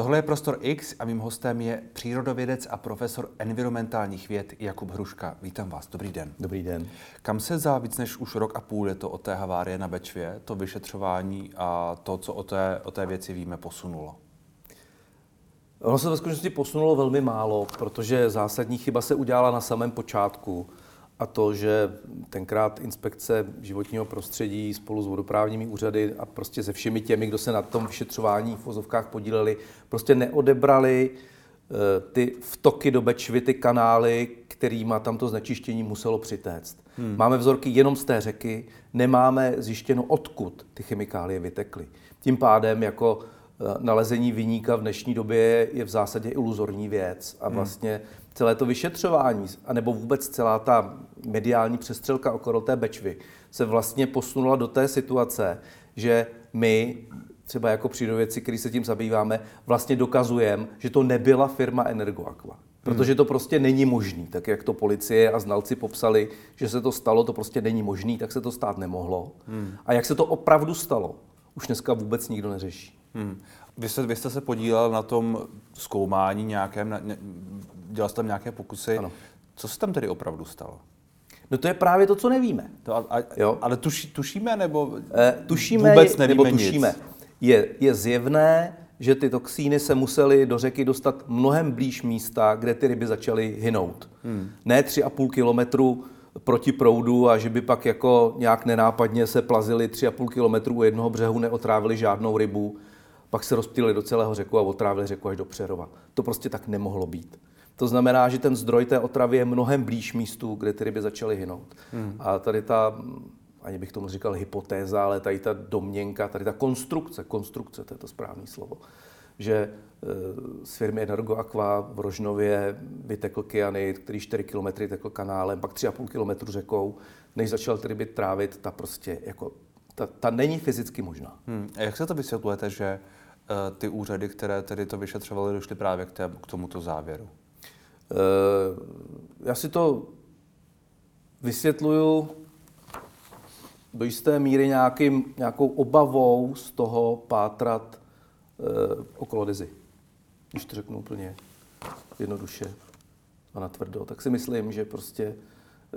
Tohle je Prostor X a mým hostem je přírodovědec a profesor environmentálních věd Jakub Hruška. Vítám vás, dobrý den. Dobrý den. Kam se za víc než už rok a půl je to od té havárie na Bečvě, to vyšetřování a to, co o té, o té věci víme, posunulo? Ono se ve skutečnosti posunulo velmi málo, protože zásadní chyba se udělala na samém počátku. A to, že tenkrát inspekce životního prostředí spolu s vodoprávními úřady a prostě se všemi těmi, kdo se na tom vyšetřování v vozovkách podíleli, prostě neodebrali eh, ty vtoky do Bečvy, ty kanály, kterýma tam to znečištění muselo přitéct. Hmm. Máme vzorky jenom z té řeky, nemáme zjištěno, odkud ty chemikálie vytekly. Tím pádem jako Eh, nalezení vyníka v dnešní době je v zásadě iluzorní věc a hmm. vlastně celé to vyšetřování, anebo vůbec celá ta mediální přestřelka okolo té Bečvy se vlastně posunula do té situace, že my, třeba jako přírodovědci, který se tím zabýváme, vlastně dokazujeme, že to nebyla firma Energoaqua. Protože to prostě není možný, tak jak to policie a znalci popsali, že se to stalo, to prostě není možný, tak se to stát nemohlo. Hmm. A jak se to opravdu stalo, už dneska vůbec nikdo neřeší. Hmm. Vy, jste, vy jste se podílel na tom zkoumání nějakém, na, ně, dělal jste tam nějaké pokusy. Ano. Co se tam tedy opravdu stalo? No to je právě to, co nevíme. To, a, a, jo? Ale tuši, tušíme nebo e, tušíme, vůbec nevíme nebo tušíme. Nic? Je, je zjevné, že ty toxíny se musely do řeky dostat mnohem blíž místa, kde ty ryby začaly hynout. Hmm. Ne tři a půl kilometru proti proudu a že by pak jako nějak nenápadně se plazili tři a půl kilometru u jednoho břehu, neotrávili žádnou rybu, pak se rozptýlili do celého řeku a otrávili řeku až do Přerova. To prostě tak nemohlo být. To znamená, že ten zdroj té otravy je mnohem blíž místu, kde ty ryby začaly hynout. Hmm. A tady ta, ani bych tomu říkal hypotéza, ale tady ta domněnka, tady ta konstrukce, konstrukce, to je to správné slovo, že e, z firmy Energoaqua v Rožnově vytekl kyanid, který 4 km tekl kanálem, pak 3,5 km řekou, než začal ty ryby trávit, ta prostě jako, ta, ta není fyzicky možná. Hmm. A jak se to vysvětlujete, že Eh, ty úřady, které tedy to vyšetřovaly, došly právě k, té, k tomuto závěru? Eh, já si to vysvětluju do jisté míry nějakým, nějakou obavou z toho pátrat eh, okolo Dezy. Když to řeknu úplně jednoduše a natvrdo, tak si myslím, že prostě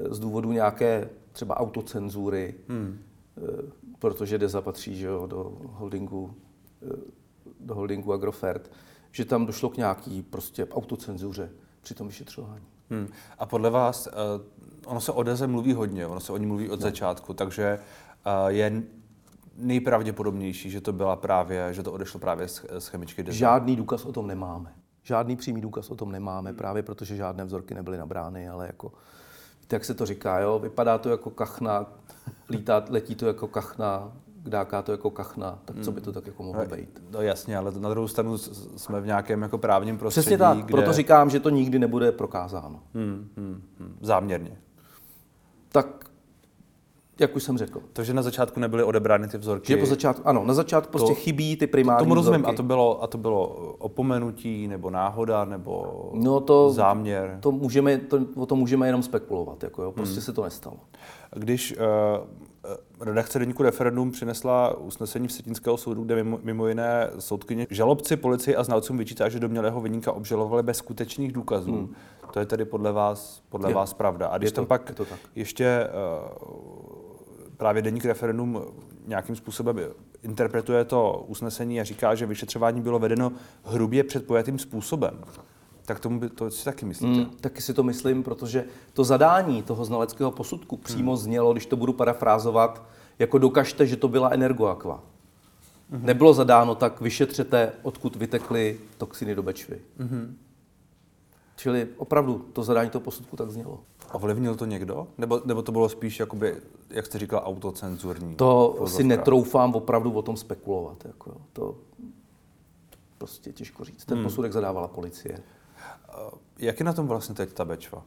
z důvodu nějaké třeba autocenzury, hmm. protože Deza patří že jo, do holdingu do holdingu Agrofert, že tam došlo k nějaký prostě autocenzuře při tom vyšetřování. Hmm. A podle vás, uh, ono se o Deze mluví hodně, ono se o ní mluví od no. začátku, takže uh, je nejpravděpodobnější, že to byla právě, že to odešlo právě z, z chemičky Deze? Žádný důkaz o tom nemáme. Žádný přímý důkaz o tom nemáme, hmm. právě protože žádné vzorky nebyly nabrány, ale jako, víte, jak se to říká, jo? vypadá to jako kachna, lítá, letí to jako kachna, dáká to jako kachna, tak co by to tak jako mohlo být? No jasně, ale na druhou stranu jsme v nějakém jako právním prostředí, Přesně tak, kde... proto říkám, že to nikdy nebude prokázáno. Hmm, hmm, hmm. Záměrně. Tak jak už jsem řekl. To, že na začátku nebyly odebrány ty vzorky. Že po začátku, ano, na začátku to, prostě chybí ty primární Tomu rozumím, vzorky. a to bylo, a to bylo opomenutí, nebo náhoda, nebo no to, záměr. To můžeme, to, o tom můžeme jenom spekulovat, jako jo, prostě hmm. se to nestalo. Když uh, redakce deníku Referendum přinesla usnesení Vsetínského soudu, kde mimo, mimo jiné soudkyně žalobci, policii a znalcům vyčítá, že domělého vyníka obžalovali bez skutečných důkazů. Hmm. To je tedy podle vás, podle je, vás pravda. A když to, tam pak to tak. ještě uh, právě deník Referendum nějakým způsobem interpretuje to usnesení a říká, že vyšetřování bylo vedeno hrubě předpojatým způsobem. Tak tomu by, to si taky myslíte? Mm, taky si to myslím, protože to zadání toho znaleckého posudku přímo mm. znělo, když to budu parafrázovat, jako dokažte, že to byla energoakva. Mm-hmm. Nebylo zadáno tak, vyšetřete, odkud vytekly toxiny do Bečvy. Mm-hmm. Čili opravdu to zadání toho posudku tak znělo. Ovlivnil to někdo? Nebo, nebo to bylo spíš, jakoby, jak jste říkal, autocenzurní? To si netroufám opravdu o tom spekulovat. Jako, to prostě těžko říct. Ten hmm. posudek zadávala policie. Jak je na tom vlastně teď ta Bečva?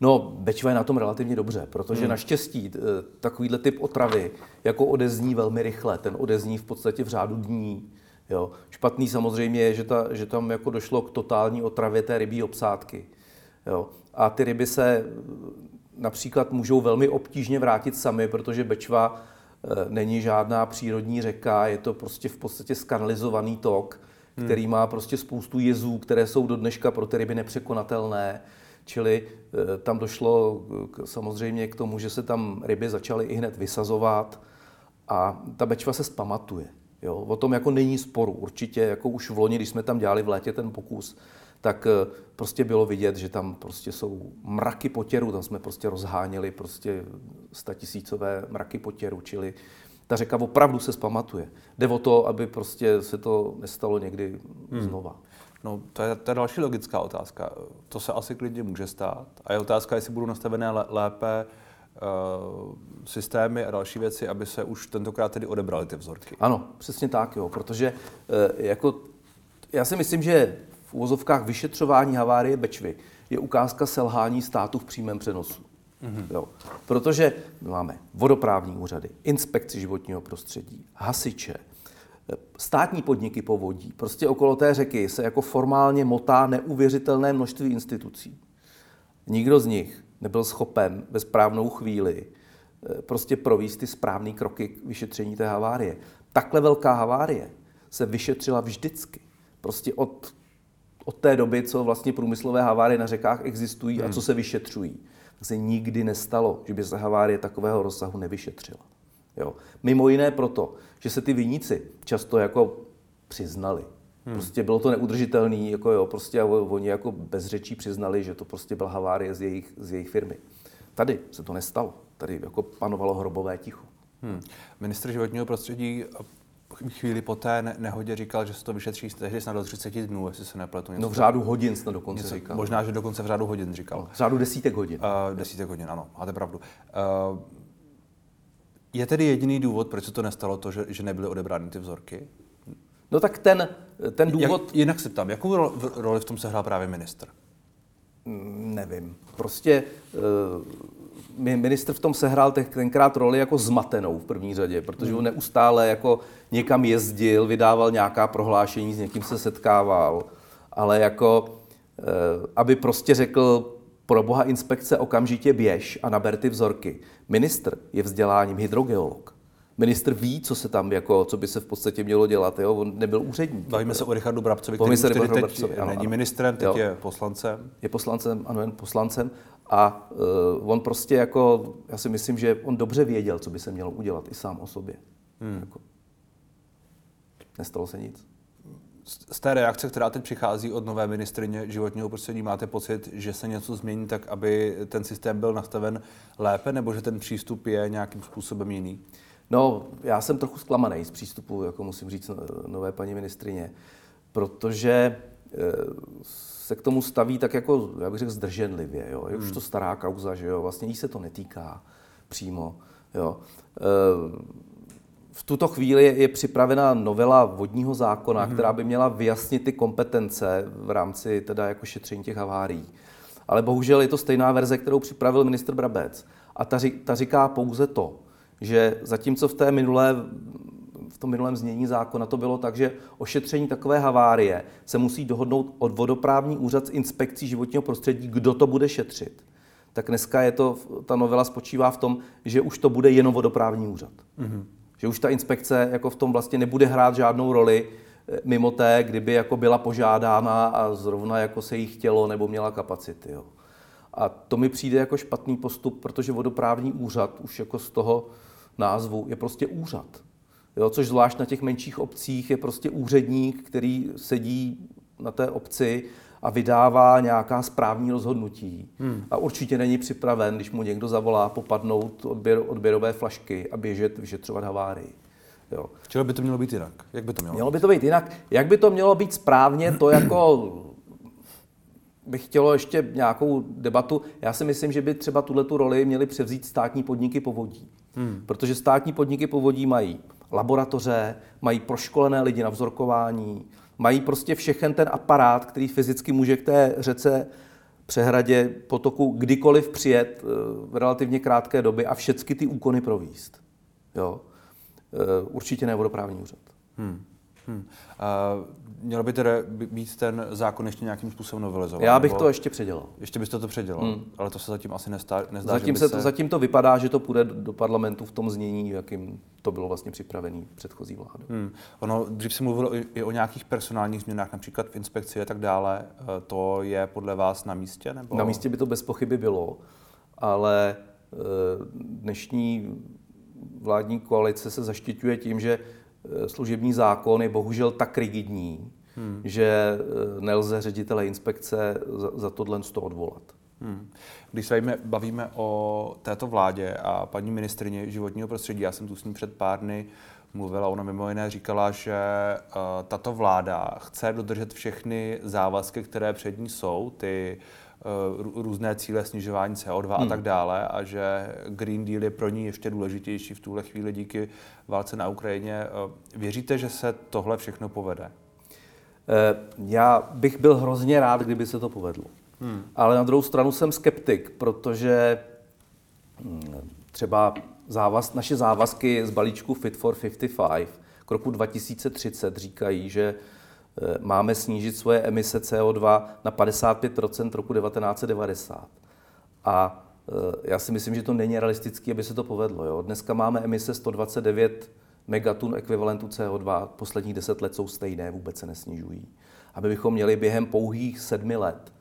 No, Bečva je na tom relativně dobře, protože hmm. naštěstí eh, takovýhle typ otravy jako odezní velmi rychle. Ten odezní v podstatě v řádu dní. Jo. Špatný samozřejmě je, že, ta, že tam jako došlo k totální otravě té rybí obsádky. Jo. A ty ryby se eh, například můžou velmi obtížně vrátit sami, protože Bečva eh, není žádná přírodní řeka, je to prostě v podstatě skanalizovaný tok. Který má prostě spoustu jezů, které jsou do dneška pro ty ryby nepřekonatelné. Čili e, tam došlo k, samozřejmě k tomu, že se tam ryby začaly i hned vysazovat a ta Bečva se spamatuje. Jo? O tom jako není sporu. Určitě jako už v loni, když jsme tam dělali v létě ten pokus, tak eh, prostě bylo vidět, že tam prostě jsou mraky potěru, tam jsme prostě rozháněli prostě statisícové mraky potěru, čili ta řeka opravdu se zpamatuje. Jde o to, aby prostě se to nestalo někdy hmm. znova. No, to je, to je další logická otázka. To se asi klidně může stát. A je otázka, jestli budou nastavené lépe uh, systémy a další věci, aby se už tentokrát tedy odebrali ty vzorky. Ano, přesně tak, jo, protože uh, jako já si myslím, že v úvozovkách vyšetřování havárie Bečvy je ukázka selhání státu v přímém přenosu. Mm-hmm. Jo. Protože máme vodoprávní úřady, inspekci životního prostředí, hasiče, státní podniky povodí. Prostě okolo té řeky se jako formálně motá neuvěřitelné množství institucí. Nikdo z nich nebyl schopen ve správnou chvíli eh, prostě províst ty správné kroky k vyšetření té havárie. Takhle velká havárie se vyšetřila vždycky. Prostě od od té doby, co vlastně průmyslové havárie na řekách existují hmm. a co se vyšetřují, se nikdy nestalo, že by se havárie takového rozsahu nevyšetřila. Jo. Mimo jiné proto, že se ty viníci často jako přiznali. Hmm. Prostě bylo to neudržitelné, jako jo, prostě oni jako bez řečí přiznali, že to prostě byla havárie z jejich, z jejich firmy. Tady se to nestalo. Tady jako panovalo hrobové ticho. Hmm. Ministr životního prostředí chvíli po té nehodě říkal, že se to vyšetří tehdy snad do 30 dnů, jestli se nepletu. Něco no v řádu hodin snad dokonce něco, říkal. Možná, že dokonce v řádu hodin říkal. No, v řádu desítek hodin. Uh, desítek hodin, ano, máte pravdu. Uh, je tedy jediný důvod, proč se to nestalo, to, že, že nebyly odebrány ty vzorky? No tak ten, ten důvod... Jak, jinak se ptám, jakou roli v tom sehrál právě ministr? Mm, nevím. Prostě uh, ministr v tom sehrál tenkrát roli jako zmatenou v první řadě, protože on neustále jako někam jezdil, vydával nějaká prohlášení, s někým se setkával, ale jako, eh, aby prostě řekl, pro boha inspekce okamžitě běž a naber ty vzorky. Ministr je vzděláním hydrogeolog. Ministr ví, co se tam, jako, co by se v podstatě mělo dělat. Jo? On nebyl úředník. Bavíme se o Richardu Brabcovi, který se teď Brabcovi, ano, není ministrem, teď jo. je poslancem. Je poslancem, ano, jen poslancem. A uh, on prostě jako, já si myslím, že on dobře věděl, co by se mělo udělat i sám o sobě. Hmm. Jako, nestalo se nic. Z té reakce, která teď přichází od nové ministrině životního prostředí, máte pocit, že se něco změní tak, aby ten systém byl nastaven lépe, nebo že ten přístup je nějakým způsobem jiný? No, já jsem trochu zklamaný z přístupu, jako musím říct, nové paní ministrině, protože eh, se k tomu staví tak jako, já bych řekl, zdrženlivě. Jo? Je už hmm. to stará kauza, že jo? Vlastně jí se to netýká přímo. Jo? Eh, v tuto chvíli je připravena novela vodního zákona, hmm. která by měla vyjasnit ty kompetence v rámci teda jako šetření těch havárií. Ale bohužel je to stejná verze, kterou připravil ministr Brabec. A ta, ta říká pouze to, že zatímco v té minulé v tom minulém znění zákona to bylo tak, že ošetření takové havárie se musí dohodnout od vodoprávní úřad s inspekcí životního prostředí, kdo to bude šetřit. Tak dneska je to, ta novela spočívá v tom, že už to bude jenom vodoprávní úřad. Mm-hmm. Že už ta inspekce jako v tom vlastně nebude hrát žádnou roli eh, mimo té, kdyby jako byla požádána a zrovna jako se jí chtělo nebo měla kapacity. Jo. A to mi přijde jako špatný postup, protože vodoprávní úřad už jako z toho názvu je prostě úřad. Jo, což zvlášť na těch menších obcích je prostě úředník, který sedí na té obci a vydává nějaká správní rozhodnutí. Hmm. A určitě není připraven, když mu někdo zavolá, popadnout odběr, odběrové flašky a běžet vyšetřovat havárii. Jo. Čili by to mělo být jinak? Jak by to mělo? Mělo by to být jinak. Jak by to mělo být správně, to jako bych chtělo ještě nějakou debatu. Já si myslím, že by třeba tuhle tu roli měly převzít státní podniky povodí. Hmm. Protože státní podniky povodí mají laboratoře, mají proškolené lidi na vzorkování, mají prostě všechen ten aparát, který fyzicky může k té řece přehradě potoku kdykoliv přijet eh, v relativně krátké době a všechny ty úkony províst. Jo? Eh, určitě ne vodoprávní úřad. Hmm. Hmm. Uh, mělo by tedy být ten zákon ještě nějakým způsobem novelizován? Já bych to ještě předělal. Ještě byste to předělal, hmm. ale to se zatím asi nestá, nezdá, zatím, se, to, zatím to vypadá, že to půjde do parlamentu v tom znění, jakým to bylo vlastně připravený předchozí vládou. Hmm. Ono, dřív se mluvilo i, o nějakých personálních změnách, například v inspekci a tak dále. Eh, to je podle vás na místě? Nebo? Na místě by to bez pochyby bylo, ale eh, dnešní vládní koalice se zaštiťuje tím, že služební zákon je bohužel tak rigidní, hmm. že nelze ředitele inspekce za, za tohle to odvolat. Hmm. Když se bavíme o této vládě a paní ministrině životního prostředí, já jsem tu s ní před pár dny mluvila, ona mimo jiné říkala, že uh, tato vláda chce dodržet všechny závazky, které před ní jsou, ty uh, různé cíle snižování CO2 hmm. a tak dále a že Green Deal je pro ní ještě důležitější v tuhle chvíli díky válce na Ukrajině. Uh, věříte, že se tohle všechno povede? Já bych byl hrozně rád, kdyby se to povedlo. Hmm. Ale na druhou stranu jsem skeptik, protože hm, třeba závaz, naše závazky z balíčku Fit for 55 k roku 2030 říkají, že eh, máme snížit svoje emise CO2 na 55% roku 1990. A eh, já si myslím, že to není realistické, aby se to povedlo. Jo. Dneska máme emise 129 megatun ekvivalentu CO2, posledních 10 let jsou stejné, vůbec se nesnižují. Aby bychom měli během pouhých sedmi let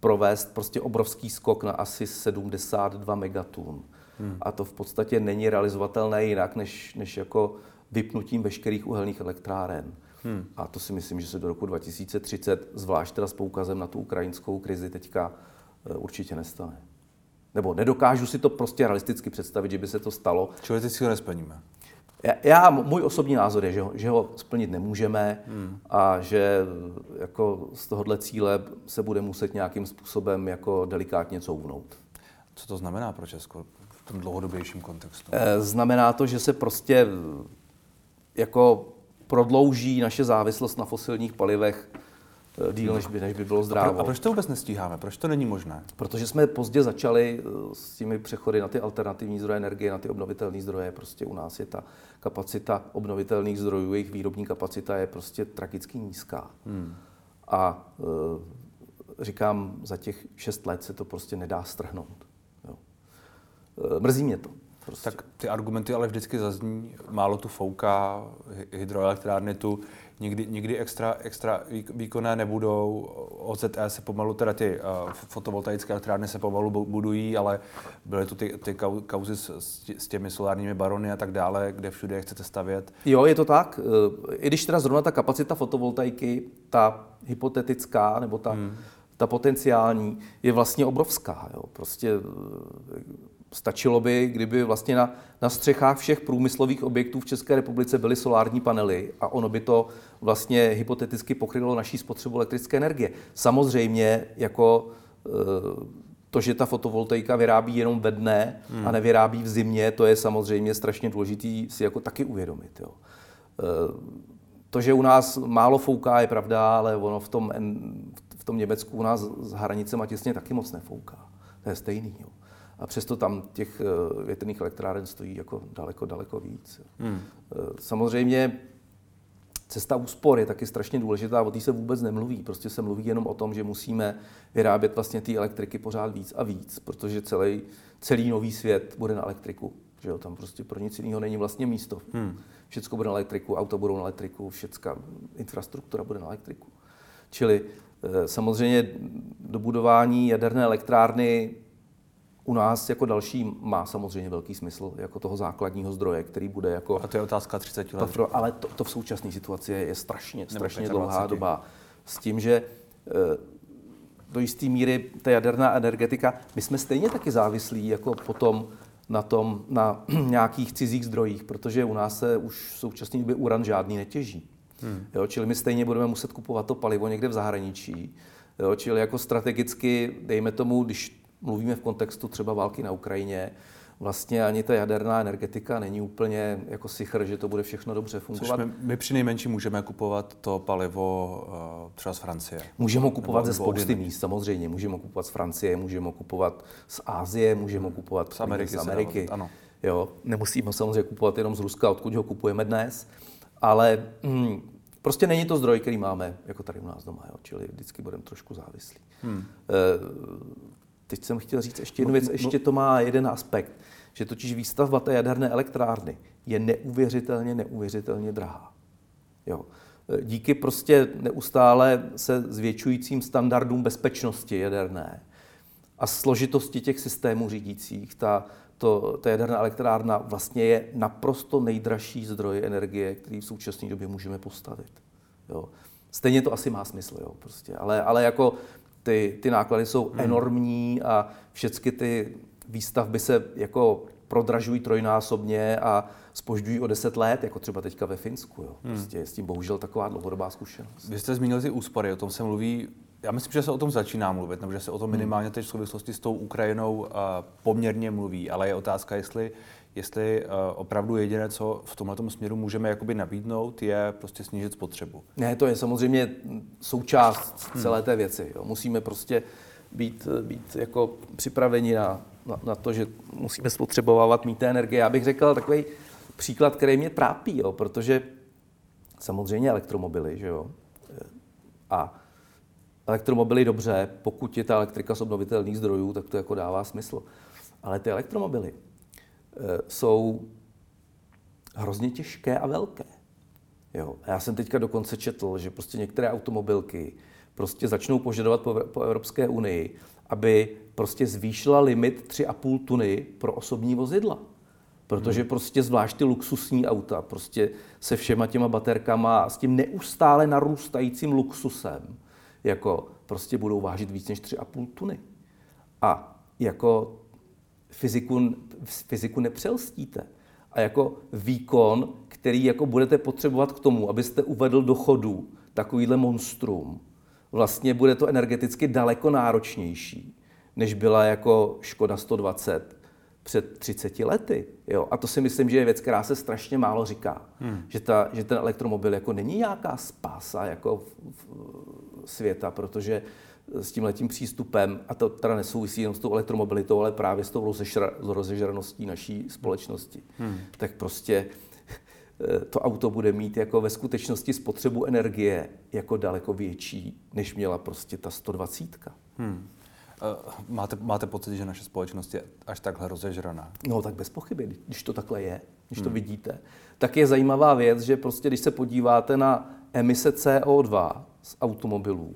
provést prostě obrovský skok na asi 72 megatun. Hmm. A to v podstatě není realizovatelné jinak, než, než jako vypnutím veškerých uhelných elektráren. Hmm. A to si myslím, že se do roku 2030, zvlášť teda s poukazem na tu ukrajinskou krizi, teďka eh, určitě nestane. Nebo nedokážu si to prostě realisticky představit, že by se to stalo. Čili si ho nesplníme. Já, já, můj osobní názor je, že ho, že ho splnit nemůžeme hmm. a že jako z tohohle cíle se bude muset nějakým způsobem jako delikátně couvnout. Co to znamená pro Česko v tom dlouhodobějším kontextu? Eh, znamená to, že se prostě jako prodlouží naše závislost na fosilních palivech Eh, díl, než by, než by bylo zdrávo. A, pro, a proč to vůbec nestíháme? Proč to není možné? Protože jsme pozdě začali eh, s těmi přechody na ty alternativní zdroje energie, na ty obnovitelné zdroje. Prostě u nás je ta kapacita obnovitelných zdrojů, jejich výrobní kapacita je prostě tragicky nízká. Hmm. A e, říkám, za těch šest let se to prostě nedá strhnout. Jo. E, mrzí mě to. Prostě. Tak ty argumenty ale vždycky zazní, málo tu fouká, hydroelektrárny tu nikdy, nikdy extra, extra výkonné nebudou. OZE se pomalu, teda ty uh, fotovoltaické elektrárny se pomalu budují, ale byly tu ty, ty kauzy s, s těmi solárními barony a tak dále, kde všude je chcete stavět. Jo, je to tak. Eh, I když teda zrovna ta kapacita fotovoltaiky, ta hypotetická nebo ta, hmm. ta potenciální, je vlastně obrovská. Jo. Prostě eh, Stačilo by, kdyby vlastně na, na střechách všech průmyslových objektů v České republice byly solární panely a ono by to vlastně hypoteticky pokrylo naší spotřebu elektrické energie. Samozřejmě jako eh, to, že ta fotovoltaika vyrábí jenom ve dne hmm. a nevyrábí v zimě, to je samozřejmě strašně důležitý si jako taky uvědomit. Jo. Eh, to, že u nás málo fouká, je pravda, ale ono v tom, v tom Německu u nás s hranicema těsně taky moc nefouká. To je stejný. Jo a přesto tam těch eh, větrných elektráren stojí jako daleko, daleko víc. Hmm. Eh, samozřejmě cesta úspor je taky strašně důležitá, o té se vůbec nemluví. Prostě se mluví jenom o tom, že musíme vyrábět vlastně ty elektriky pořád víc a víc, protože celý, celý nový svět bude na elektriku. Že jo, tam prostě pro nic jiného není vlastně místo. Hmm. Všecko bude na elektriku, auta budou na elektriku, všecká infrastruktura bude na elektriku. Čili eh, samozřejmě dobudování jaderné elektrárny u nás jako další má samozřejmě velký smysl jako toho základního zdroje, který bude jako... A to je otázka 30 let. Patro, ale to, to v současné situaci je strašně, strašně dlouhá doba. S tím, že eh, do jisté míry ta jaderná energetika, my jsme stejně taky závislí jako potom na tom, na nějakých cizích zdrojích, protože u nás se už v současné době uran žádný netěží. Hmm. Jo, čili my stejně budeme muset kupovat to palivo někde v zahraničí. Jo, čili jako strategicky, dejme tomu, když mluvíme v kontextu třeba války na Ukrajině, vlastně ani ta jaderná energetika není úplně jako sichr, že to bude všechno dobře fungovat. Což my, my při nejmenší můžeme kupovat to palivo uh, třeba z Francie. Můžeme ho kupovat ze spousty míst, samozřejmě. Můžeme ho kupovat z Francie, můžeme ho kupovat z Ázie, můžeme ho kupovat z Ameriky. Z Ameriky. Ano. Jo, nemusíme samozřejmě kupovat jenom z Ruska, odkud ho kupujeme dnes, ale hm, Prostě není to zdroj, který máme jako tady u nás doma, jo? čili vždycky budeme trošku závislí. Hmm. Teď jsem chtěl říct ještě jednu no, věc, no. ještě to má jeden aspekt, že totiž výstavba té jaderné elektrárny je neuvěřitelně, neuvěřitelně drahá. Jo. Díky prostě neustále se zvětšujícím standardům bezpečnosti jaderné a složitosti těch systémů řídících, ta, to, ta jaderná elektrárna vlastně je naprosto nejdražší zdroj energie, který v současné době můžeme postavit. Jo. Stejně to asi má smysl, jo, prostě. Ale, ale jako ty, ty náklady jsou hmm. enormní a všechny ty výstavby se jako prodražují trojnásobně a spožďují o 10 let, jako třeba teďka ve Finsku. Jo. Hmm. Prostě je s tím bohužel taková dlouhodobá zkušenost. Vy jste zmínil ty úspory, o tom se mluví já myslím, že se o tom začíná mluvit, nebo že se o tom hmm. minimálně teď v souvislosti s tou Ukrajinou uh, poměrně mluví, ale je otázka, jestli, jestli uh, opravdu jediné, co v tomto směru můžeme jakoby nabídnout, je prostě snížit spotřebu. Ne, to je samozřejmě součást hmm. celé té věci. Jo. Musíme prostě být, být jako připraveni na, na, na to, že musíme spotřebovávat mít té energie. Já bych řekl takový příklad, který mě trápí, jo, protože samozřejmě elektromobily, že jo, a elektromobily dobře, pokud je ta elektrika z obnovitelných zdrojů, tak to jako dává smysl. Ale ty elektromobily jsou hrozně těžké a velké. Jo. A já jsem teďka dokonce četl, že prostě některé automobilky prostě začnou požadovat po, po Evropské unii, aby prostě zvýšila limit 3,5 tuny pro osobní vozidla. Protože hmm. prostě zvlášť ty luxusní auta, prostě se všema těma baterkama a s tím neustále narůstajícím luxusem, jako prostě budou vážit víc než 3,5 tuny. A jako fyziku, fyziku nepřelstíte. A jako výkon, který jako budete potřebovat k tomu, abyste uvedl do chodu takovýhle monstrum, vlastně bude to energeticky daleko náročnější, než byla jako Škoda 120 před 30 lety. Jo? A to si myslím, že je věc, která se strašně málo říká. Hmm. Že, ta, že ten elektromobil jako není nějaká spása jako v, v světa, protože s tím letím přístupem, a to teda nesouvisí jenom s tou elektromobilitou, ale právě s tou rozežraností naší společnosti, hmm. tak prostě eh, to auto bude mít jako ve skutečnosti spotřebu energie jako daleko větší, než měla prostě ta 120. Hmm. Uh, máte, máte pocit, že naše společnost je až takhle rozežraná? No tak bez pochyby, když to takhle je, když hmm. to vidíte. Tak je zajímavá věc, že prostě když se podíváte na emise CO2 z automobilů,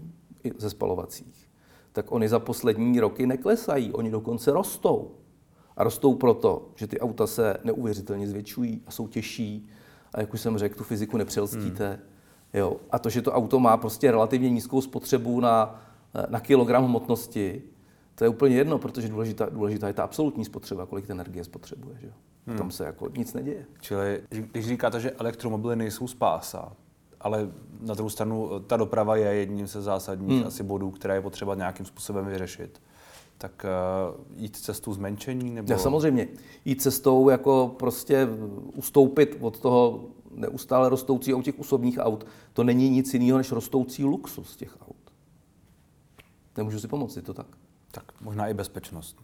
ze spalovacích, tak oni za poslední roky neklesají, oni dokonce rostou. A rostou proto, že ty auta se neuvěřitelně zvětšují a jsou těžší. A jak už jsem řekl, tu fyziku nepřelstíte. Hmm. Jo. A to, že to auto má prostě relativně nízkou spotřebu na, na kilogram hmotnosti, to je úplně jedno, protože důležitá, důležitá je ta absolutní spotřeba, kolik té energie spotřebuje. Že? Hmm. Tam se jako nic neděje. Čili když říkáte, že elektromobily nejsou spása, ale na druhou stranu ta doprava je jedním ze zásadních hmm. asi bodů, které je potřeba nějakým způsobem vyřešit. Tak uh, jít cestou zmenšení? Nebo... Já samozřejmě. Jít cestou jako prostě ustoupit od toho neustále rostoucího těch osobních aut, to není nic jiného než rostoucí luxus těch aut. Nemůžu si pomoct, je to tak? Tak možná i bezpečnost.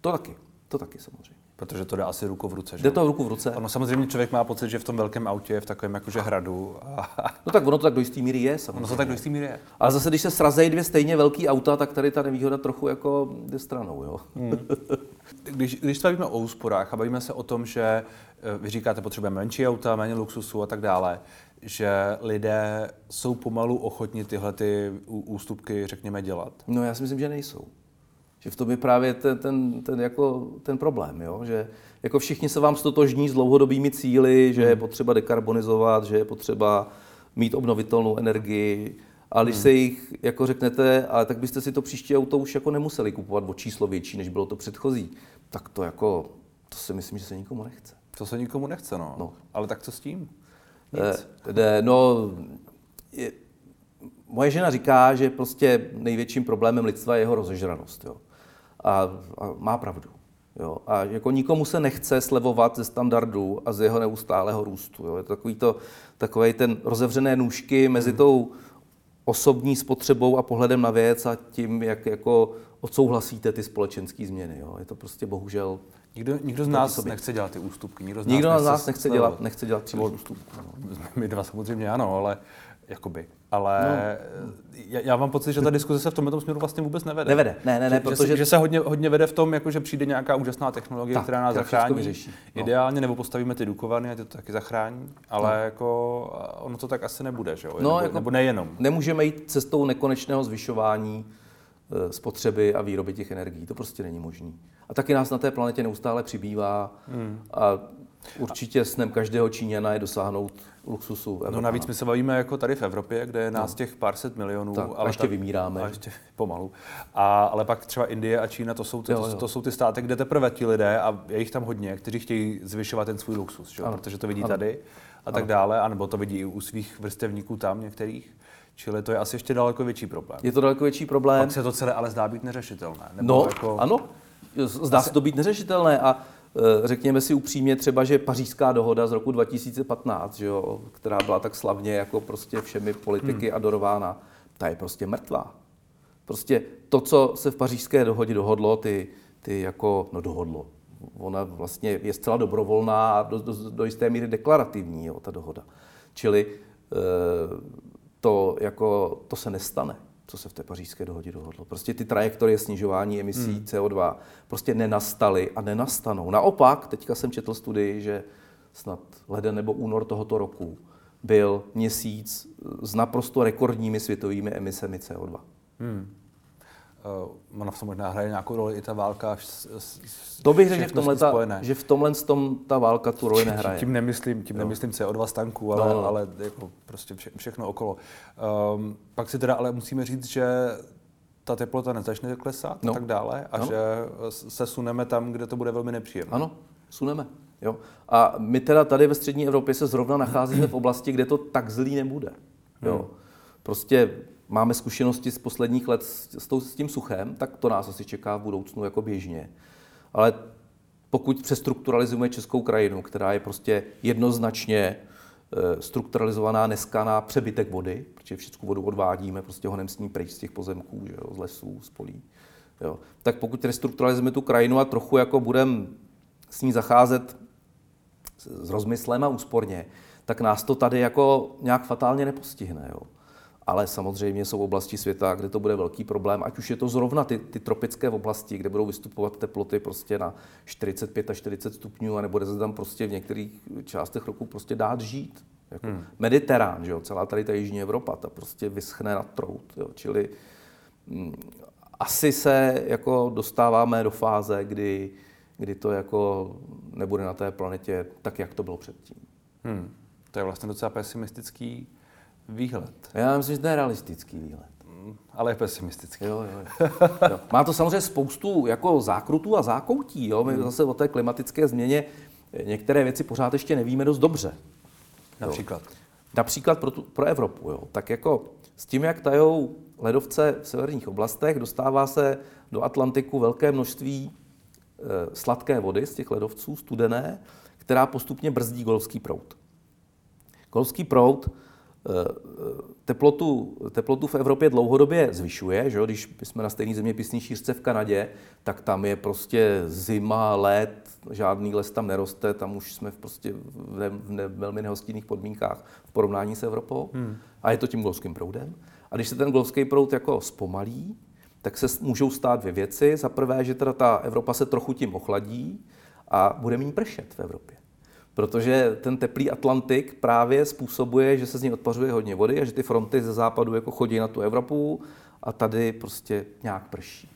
To taky, to taky samozřejmě. Protože to jde asi ruku v ruce. Že? Jde to ruku v ruce. Ono samozřejmě člověk má pocit, že v tom velkém autě je v takovém jakože hradu. A... No tak ono to tak do jisté míry je samozřejmě. Ono to tak do jisté míry je. Ale zase, když se srazejí dvě stejně velké auta, tak tady ta nevýhoda trochu jako jde stranou. Jo? Hmm. Když, když se bavíme o úsporách a bavíme se o tom, že eh, vy říkáte, potřebujeme menší auta, méně luxusu a tak dále, že lidé jsou pomalu ochotni tyhle ty ústupky, řekněme, dělat? No já si myslím, že nejsou. Že v tom je právě ten, ten, ten, jako, ten problém, jo? že jako všichni se vám stotožní s dlouhodobými cíly, že je hmm. potřeba dekarbonizovat, že je potřeba mít obnovitelnou energii, a když hmm. se jich jako řeknete, ale tak byste si to příští auto už jako nemuseli kupovat o číslo větší, než bylo to předchozí, tak to jako, to si myslím, že se nikomu nechce. To se nikomu nechce, no. no. Ale tak co s tím? Nic. E, no, je, moje žena říká, že prostě největším problémem lidstva je jeho rozežranost. Jo. A, a má pravdu. Jo. A jako nikomu se nechce slevovat ze standardů a z jeho neustálého růstu. Jo. Je to takový, to, takový ten rozevřené nůžky mezi hmm. tou osobní spotřebou a pohledem na věc a tím, jak jako odsouhlasíte ty společenské změny. Jo. Je to prostě bohužel... Nikdo, nikdo z nás sobě. nechce dělat ty ústupky. Nikdo z nás, nikdo nechce, z nás nechce, dělat, nechce dělat příliš ústupky. No. My dva samozřejmě ano, ale Jakoby. Ale no. já, já mám pocit, že ta diskuze se v tomto směru vlastně vůbec nevede. Nevede, ne, ne, ne, že, protože... Že, že se hodně, hodně vede v tom, jako, že přijde nějaká úžasná technologie, tak, která nás zachrání. No. Ideálně, nebo postavíme ty dukovany a ty to taky zachrání, ale no. jako ono to tak asi nebude, že jo? No, nebo, jako nebo nejenom. Nemůžeme jít cestou nekonečného zvyšování eh, spotřeby a výroby těch energií. To prostě není možné. A taky nás na té planetě neustále přibývá hmm. a určitě snem každého Číňana je dosáhnout luxusu. No navíc my se bavíme jako tady v Evropě, kde je nás no. těch pár set milionů. Tak, ale ještě tak, vymíráme. A ještě pomalu. A, ale pak třeba Indie a Čína, to jsou, ty, jo, jo. To, to jsou ty státy, kde teprve ti lidé, a je jich tam hodně, kteří chtějí zvyšovat ten svůj luxus, že? protože to vidí ano. tady a tak ano. dále, anebo to vidí i u svých vrstevníků tam některých. Čili to je asi ještě daleko větší problém. Je to daleko větší problém. Pak se to celé ale zdá být neřešitelné. Nebo no, jako... ano. Zdá asi... se to být neřešitelné a řekněme si upřímně třeba, že pařížská dohoda z roku 2015, že jo, která byla tak slavně jako prostě všemi politiky hmm. adorována, ta je prostě mrtvá. Prostě to, co se v pařížské dohodě dohodlo, ty, ty jako, no dohodlo, ona vlastně je zcela dobrovolná a do, do, do jisté míry deklarativní, jo, ta dohoda. Čili e, to, jako, to se nestane co se v té pařížské dohodě dohodlo. Prostě ty trajektorie snižování emisí hmm. CO2 prostě nenastaly a nenastanou. Naopak, teďka jsem četl studii, že snad leden nebo únor tohoto roku byl měsíc s naprosto rekordními světovými emisemi CO2. Hmm. Uh, ona v tom možná hraje nějakou roli i ta válka. S, s, to bych řekl, že v tomhle, ta, že v tomhle tom ta válka tu roli nehraje. Tím nemyslím, tím no. nemyslím CO2 z tanků, ale, no, no. ale jako prostě vše, všechno okolo. Um, pak si teda ale musíme říct, že ta teplota nezačne klesat no. a tak dále a ano. že se suneme tam, kde to bude velmi nepříjemné. Ano, suneme. Jo. A my teda tady ve střední Evropě se zrovna nacházíme v oblasti, kde to tak zlý nebude. Jo. Hmm. Prostě máme zkušenosti z posledních let s, s tím suchem, tak to nás asi čeká v budoucnu jako běžně. Ale pokud přestrukturalizujeme českou krajinu, která je prostě jednoznačně e, strukturalizovaná dneska na přebytek vody, protože všechnu vodu odvádíme, prostě honem s ní pryč z těch pozemků, že jo, z lesů, z polí. Jo. Tak pokud restrukturalizujeme tu krajinu a trochu jako budeme s ní zacházet s rozmyslem a úsporně, tak nás to tady jako nějak fatálně nepostihne. Jo ale samozřejmě jsou oblasti světa, kde to bude velký problém, ať už je to zrovna ty, ty tropické oblasti, kde budou vystupovat teploty prostě na 45 až 40 stupňů, a nebude se tam prostě v některých částech roku prostě dát žít. Jako hmm. Mediterán, že jo, celá tady ta jižní Evropa, ta prostě vyschne na trout, jo, čili hm, asi se jako dostáváme do fáze, kdy, kdy to jako nebude na té planetě tak, jak to bylo předtím. Hmm. To je vlastně docela pesimistický výhled. Já myslím, že to je realistický výhled. Mm, ale je pesimistický. Jo, jo, jo. Má to samozřejmě spoustu jako zákrutů a zákoutí. Jo? My hmm. zase o té klimatické změně některé věci pořád ještě nevíme dost dobře. Například? Jo. Například pro, tu, pro Evropu. Jo. Tak jako s tím, jak tajou ledovce v severních oblastech, dostává se do Atlantiku velké množství e, sladké vody z těch ledovců, studené, která postupně brzdí golfský proud. Golfský proud teplotu, teplotu v Evropě dlouhodobě zvyšuje. Že? Když jsme na stejné zeměpisné šířce v Kanadě, tak tam je prostě zima, let, žádný les tam neroste, tam už jsme v, prostě v, ne, v ne, velmi nehostinných podmínkách v porovnání s Evropou. Hmm. A je to tím golfským proudem. A když se ten golfský proud jako zpomalí, tak se můžou stát dvě věci. Za prvé, že teda ta Evropa se trochu tím ochladí a bude méně pršet v Evropě protože ten teplý Atlantik právě způsobuje, že se z něj odpařuje hodně vody a že ty fronty ze západu jako chodí na tu Evropu a tady prostě nějak prší.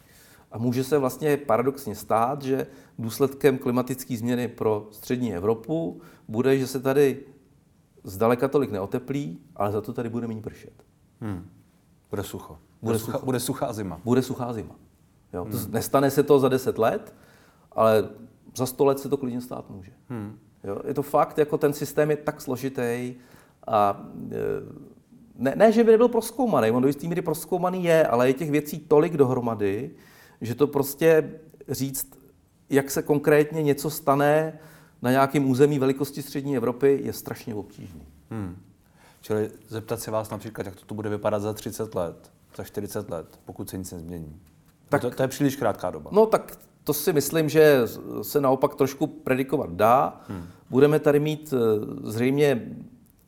A může se vlastně paradoxně stát, že důsledkem klimatické změny pro střední Evropu bude, že se tady zdaleka tolik neoteplí, ale za to tady bude méně pršet. Hmm. Bude sucho. Bude, sucha, bude suchá zima. Bude suchá zima. Jo? Hmm. Nestane se to za 10 let, ale za 100 let se to klidně stát může. Hmm. Jo? Je to fakt, jako ten systém je tak složitý a e, ne, ne, že by nebyl proskoumaný, on do jistý míry proskoumaný je, ale je těch věcí tolik dohromady, že to prostě říct, jak se konkrétně něco stane na nějakém území velikosti střední Evropy, je strašně obtížný. Hmm. Čili zeptat se vás například, jak to tu bude vypadat za 30 let, za 40 let, pokud se nic nezmění. Tak, to, to je příliš krátká doba. No tak to si myslím, že se naopak trošku predikovat dá. Hmm. Budeme tady mít eh, zřejmě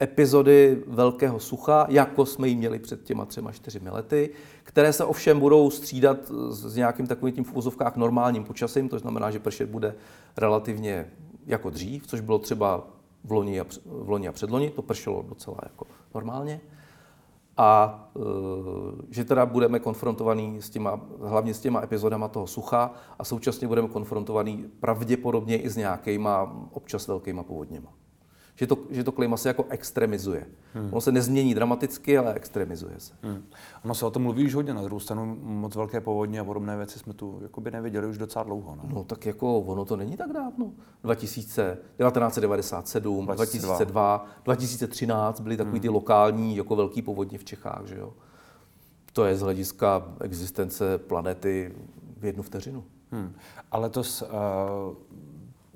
epizody velkého sucha, jako jsme ji měli před těma třema, čtyřmi lety, které se ovšem budou střídat s nějakým takovým tím v úzovkách normálním počasím, to znamená, že pršet bude relativně jako dřív, což bylo třeba v loni a, v loni a předloni, to pršelo docela jako normálně. A e, že teda budeme konfrontovaní s těma, hlavně s těma epizodama toho sucha a současně budeme konfrontovaní pravděpodobně i s nějakýma občas velkýma povodněma že to, že to klima se jako extremizuje. Hmm. Ono se nezmění dramaticky, ale extremizuje se. Hmm. Ono se o tom mluví už hodně, na druhou stranu moc velké povodně a podobné věci jsme tu jakoby neviděli už docela dlouho. Ne? No tak jako ono to není tak dávno. 2000, 1997, 2002, 2002 2013 byly takový hmm. ty lokální jako velký povodně v Čechách, že jo. To je z hlediska existence planety v jednu vteřinu. Hmm. A letos uh,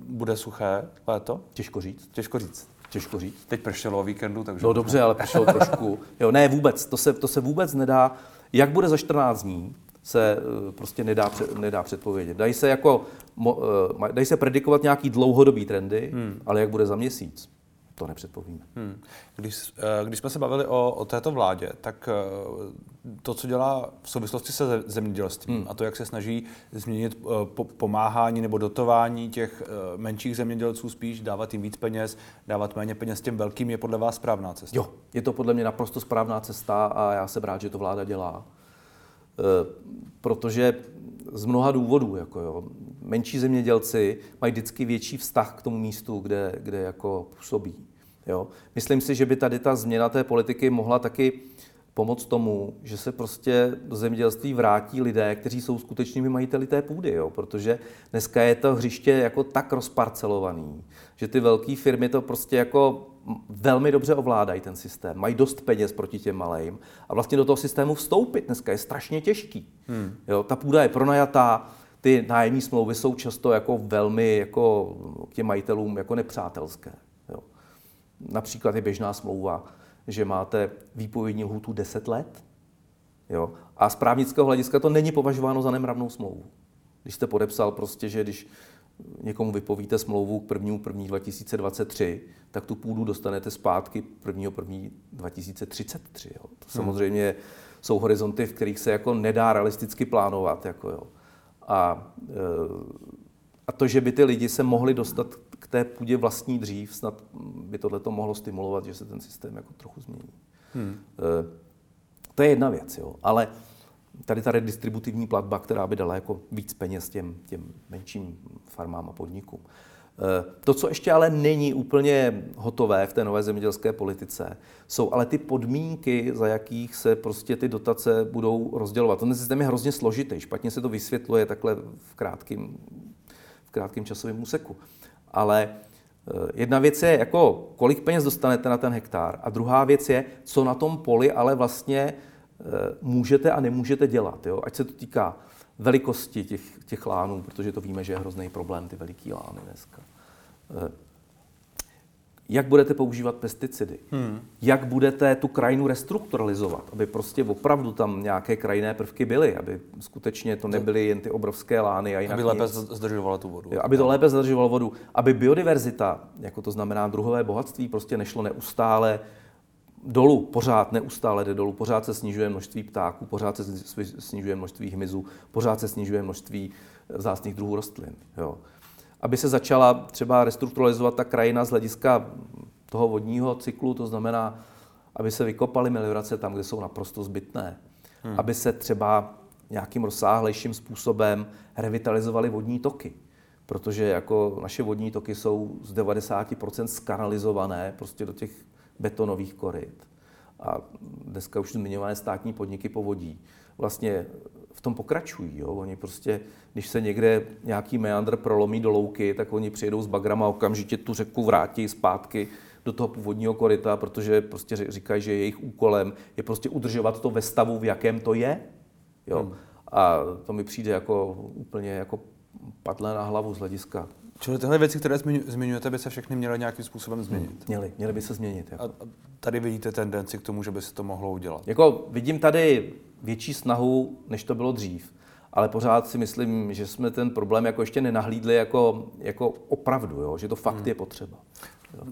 bude suché léto? Těžko říct. Těžko říct. Těžko říct. Teď pršelo o víkendu, takže... No dobře, ale pršelo trošku. Jo, ne, vůbec. To se, to se vůbec nedá. Jak bude za 14 dní, se eh, prostě nedá, nedá předpovědět. Dají se, jako, eh, dají se predikovat nějaký dlouhodobý trendy, hmm. ale jak bude za měsíc, to nepředpovíme. Hmm. Když, eh, když jsme se bavili o, o této vládě, tak to, co dělá v souvislosti se zemědělstvím hmm. a to, jak se snaží změnit eh, pomáhání nebo dotování těch eh, menších zemědělců spíš, dávat jim víc peněz, dávat méně peněz těm velkým, je podle vás správná cesta? Jo, je to podle mě naprosto správná cesta a já jsem rád, že to vláda dělá. Protože z mnoha důvodů, jako jo, menší zemědělci mají vždycky větší vztah k tomu místu, kde, kde jako působí. Jo. Myslím si, že by tady ta změna té politiky mohla taky pomoct tomu, že se prostě do zemědělství vrátí lidé, kteří jsou skutečnými majiteli té půdy, jo? protože dneska je to hřiště jako tak rozparcelovaný, že ty velké firmy to prostě jako velmi dobře ovládají ten systém, mají dost peněz proti těm malým a vlastně do toho systému vstoupit dneska je strašně těžký. Hmm. Jo? Ta půda je pronajatá, ty nájemní smlouvy jsou často jako velmi jako k těm majitelům jako nepřátelské. Například je běžná smlouva, že máte výpovědní lhůtu 10 let. Jo? A z právnického hlediska to není považováno za nemravnou smlouvu. Když jste podepsal prostě, že když někomu vypovíte smlouvu k 1. 1. 2023, tak tu půdu dostanete zpátky 1. 1. 2033. Jo? To hmm. samozřejmě jsou horizonty, v kterých se jako nedá realisticky plánovat. Jako jo. A, e, a to, že by ty lidi se mohli dostat k té půdě vlastní dřív, snad by tohle to mohlo stimulovat, že se ten systém jako trochu změní. Hmm. Eh, to je jedna věc, jo. ale tady ta redistributivní platba, která by dala jako víc peněz těm, těm menším farmám a podnikům. Eh, to, co ještě ale není úplně hotové v té nové zemědělské politice, jsou ale ty podmínky, za jakých se prostě ty dotace budou rozdělovat. Ten systém je hrozně složitý, špatně se to vysvětluje takhle v krátkém, krátkém časovém úseku. Ale eh, jedna věc je, jako, kolik peněz dostanete na ten hektar, a druhá věc je, co na tom poli ale vlastně eh, můžete a nemůžete dělat. Jo? Ať se to týká velikosti těch, těch lánů, protože to víme, že je hrozný problém, ty veliký lány dneska. Eh, jak budete používat pesticidy, hmm. jak budete tu krajinu restrukturalizovat, aby prostě opravdu tam nějaké krajinné prvky byly, aby skutečně to nebyly jen ty obrovské lány. A jinak aby lépe zdržovalo tu vodu. Aby to lépe zdržovalo vodu, aby biodiverzita, jako to znamená druhové bohatství, prostě nešlo neustále dolů, pořád neustále jde dolů, pořád se snižuje množství ptáků, pořád se snižuje množství hmyzu, pořád se snižuje množství vzácných druhů rostlin. Jo aby se začala třeba restrukturalizovat ta krajina z hlediska toho vodního cyklu, to znamená, aby se vykopaly meliorace tam, kde jsou naprosto zbytné. Hmm. Aby se třeba nějakým rozsáhlejším způsobem revitalizovaly vodní toky. Protože jako naše vodní toky jsou z 90% skanalizované prostě do těch betonových koryt. A dneska už zmiňované státní podniky povodí vlastně v tom pokračují. Jo? Oni prostě, když se někde nějaký meandr prolomí do louky, tak oni přijedou s bagrama a okamžitě tu řeku vrátí zpátky do toho původního koryta, protože prostě říkají, že jejich úkolem je prostě udržovat to ve stavu, v jakém to je. Jo? Hmm. A to mi přijde jako úplně jako padlé na hlavu z hlediska Čili tyhle věci, které zmiňujete, by se všechny měly nějakým způsobem změnit? Hmm, měly, měly by se změnit. Jako. A tady vidíte tendenci k tomu, že by se to mohlo udělat? Jako vidím tady větší snahu, než to bylo dřív. Ale pořád si myslím, že jsme ten problém jako ještě nenahlídli jako, jako opravdu, jo? že to fakt hmm. je potřeba.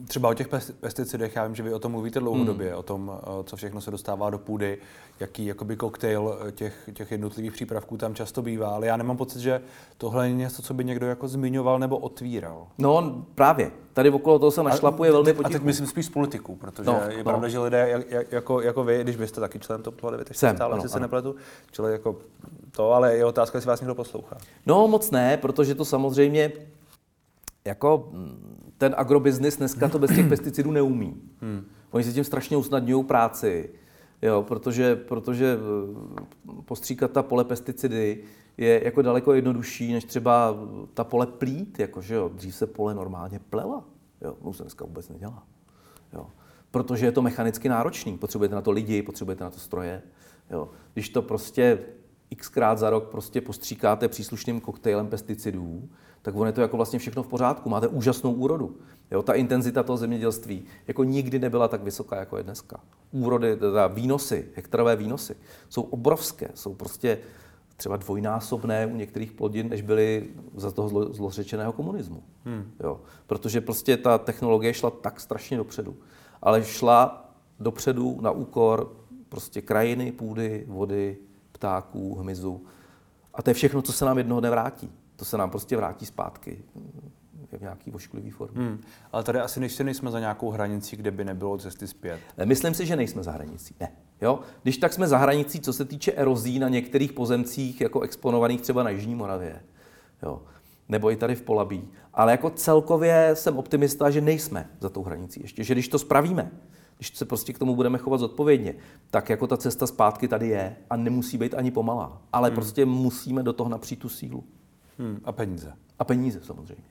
Třeba o těch pesticidech, já vím, že vy o tom mluvíte dlouhodobě, hmm. o tom, co všechno se dostává do půdy, jaký jakoby koktejl eh, těch, těch jednotlivých přípravků tam často bývá, ale já nemám pocit, že tohle je něco, co by někdo jako zmiňoval nebo otvíral. No právě, tady okolo toho se našlapuje a, velmi potichu. A teď myslím spíš politiků, protože no, je no. pravda, že lidé jak, jako, jako vy, když byste taky člen TOP 09, tak Jsem, stále ano, se ano. nepletu, čili jako to, ale je otázka, jestli vás někdo poslouchá. No moc ne, protože to samozřejmě jako ten agrobiznis dneska to bez těch pesticidů neumí. Hmm. Oni si tím strašně usnadňují práci, jo, protože, protože eh, postříkat ta pole pesticidy je jako daleko jednodušší, než třeba ta pole plít, jako, že jo, dřív se pole normálně plela, jo, no se dneska vůbec nedělá. Jo. Protože je to mechanicky náročný, potřebujete na to lidi, potřebujete na to stroje. Jo. Když to prostě xkrát za rok prostě postříkáte příslušným koktejlem pesticidů, tak on je to jako vlastně všechno v pořádku. Máte úžasnou úrodu. Jo, ta intenzita toho zemědělství jako nikdy nebyla tak vysoká, jako je dneska. Úrody, teda výnosy, hektarové výnosy, jsou obrovské, jsou prostě třeba dvojnásobné u některých plodin, než byly za toho zlo, zlořečeného komunismu. Hmm. Jo, protože prostě ta technologie šla tak strašně dopředu. Ale šla dopředu na úkor prostě krajiny, půdy, vody, ptáků, hmyzu. A to je všechno, co se nám jednoho dne vrátí to se nám prostě vrátí zpátky v nějaký ošklivý formě. Hmm. Ale tady asi ještě nejsme za nějakou hranicí, kde by nebylo cesty zpět. Myslím si, že nejsme za hranicí. Ne. Jo? Když tak jsme za hranicí, co se týče erozí na některých pozemcích, jako exponovaných třeba na Jižní Moravě. Jo? Nebo i tady v Polabí. Ale jako celkově jsem optimista, že nejsme za tou hranicí ještě. Že když to spravíme, když se prostě k tomu budeme chovat zodpovědně, tak jako ta cesta zpátky tady je a nemusí být ani pomalá. Ale hmm. prostě musíme do toho napřít tu sílu. Hmm, a peníze. A peníze samozřejmě.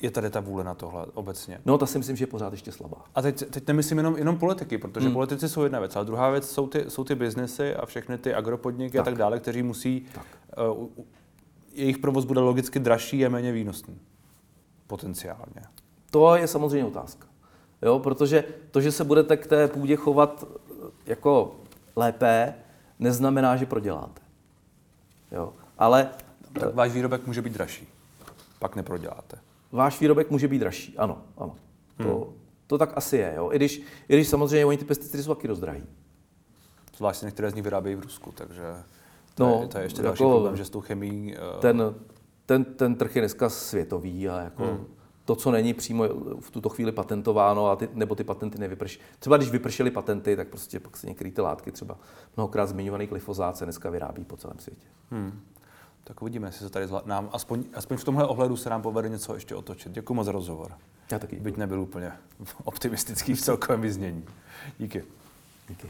Je tady ta vůle na tohle obecně? No, ta si myslím, že je pořád ještě slabá. A teď, teď nemyslím jenom, jenom politiky, protože hmm. politici jsou jedna věc, ale druhá věc jsou ty, jsou ty biznesy a všechny ty agropodniky tak. a tak dále, kteří musí, tak. Uh, jejich provoz bude logicky dražší a méně výnosný. Potenciálně. To je samozřejmě otázka. Jo, protože to, že se budete k té půdě chovat eh, jako lépe, neznamená, že proděláte. Jo. Ale tak váš výrobek může být dražší. Pak neproděláte. Váš výrobek může být dražší, ano. ano. Hmm. To, to tak asi je. Jo. I, když, I když samozřejmě oni ty pesticidy jsou taky dost drahý. Zvláště některé z nich vyrábějí v Rusku, takže to, no, je, to je ještě jako další problém, že s tou chemí... Uh... Ten, ten, ten trh je dneska světový a jako hmm. to, co není přímo v tuto chvíli patentováno, a ty, nebo ty patenty nevyprší. Třeba když vypršely patenty, tak prostě pak se některé ty látky, třeba mnohokrát zmiňovaný glyfozát, se dneska vyrábí po celém světě. Hmm. Tak uvidíme, jestli se tady zla... nám, aspoň, aspoň v tomhle ohledu se nám povede něco ještě otočit. Děkuji moc za rozhovor. Já taky. Byť nebyl úplně optimistický v celkovém vyznění. Díky. Díky.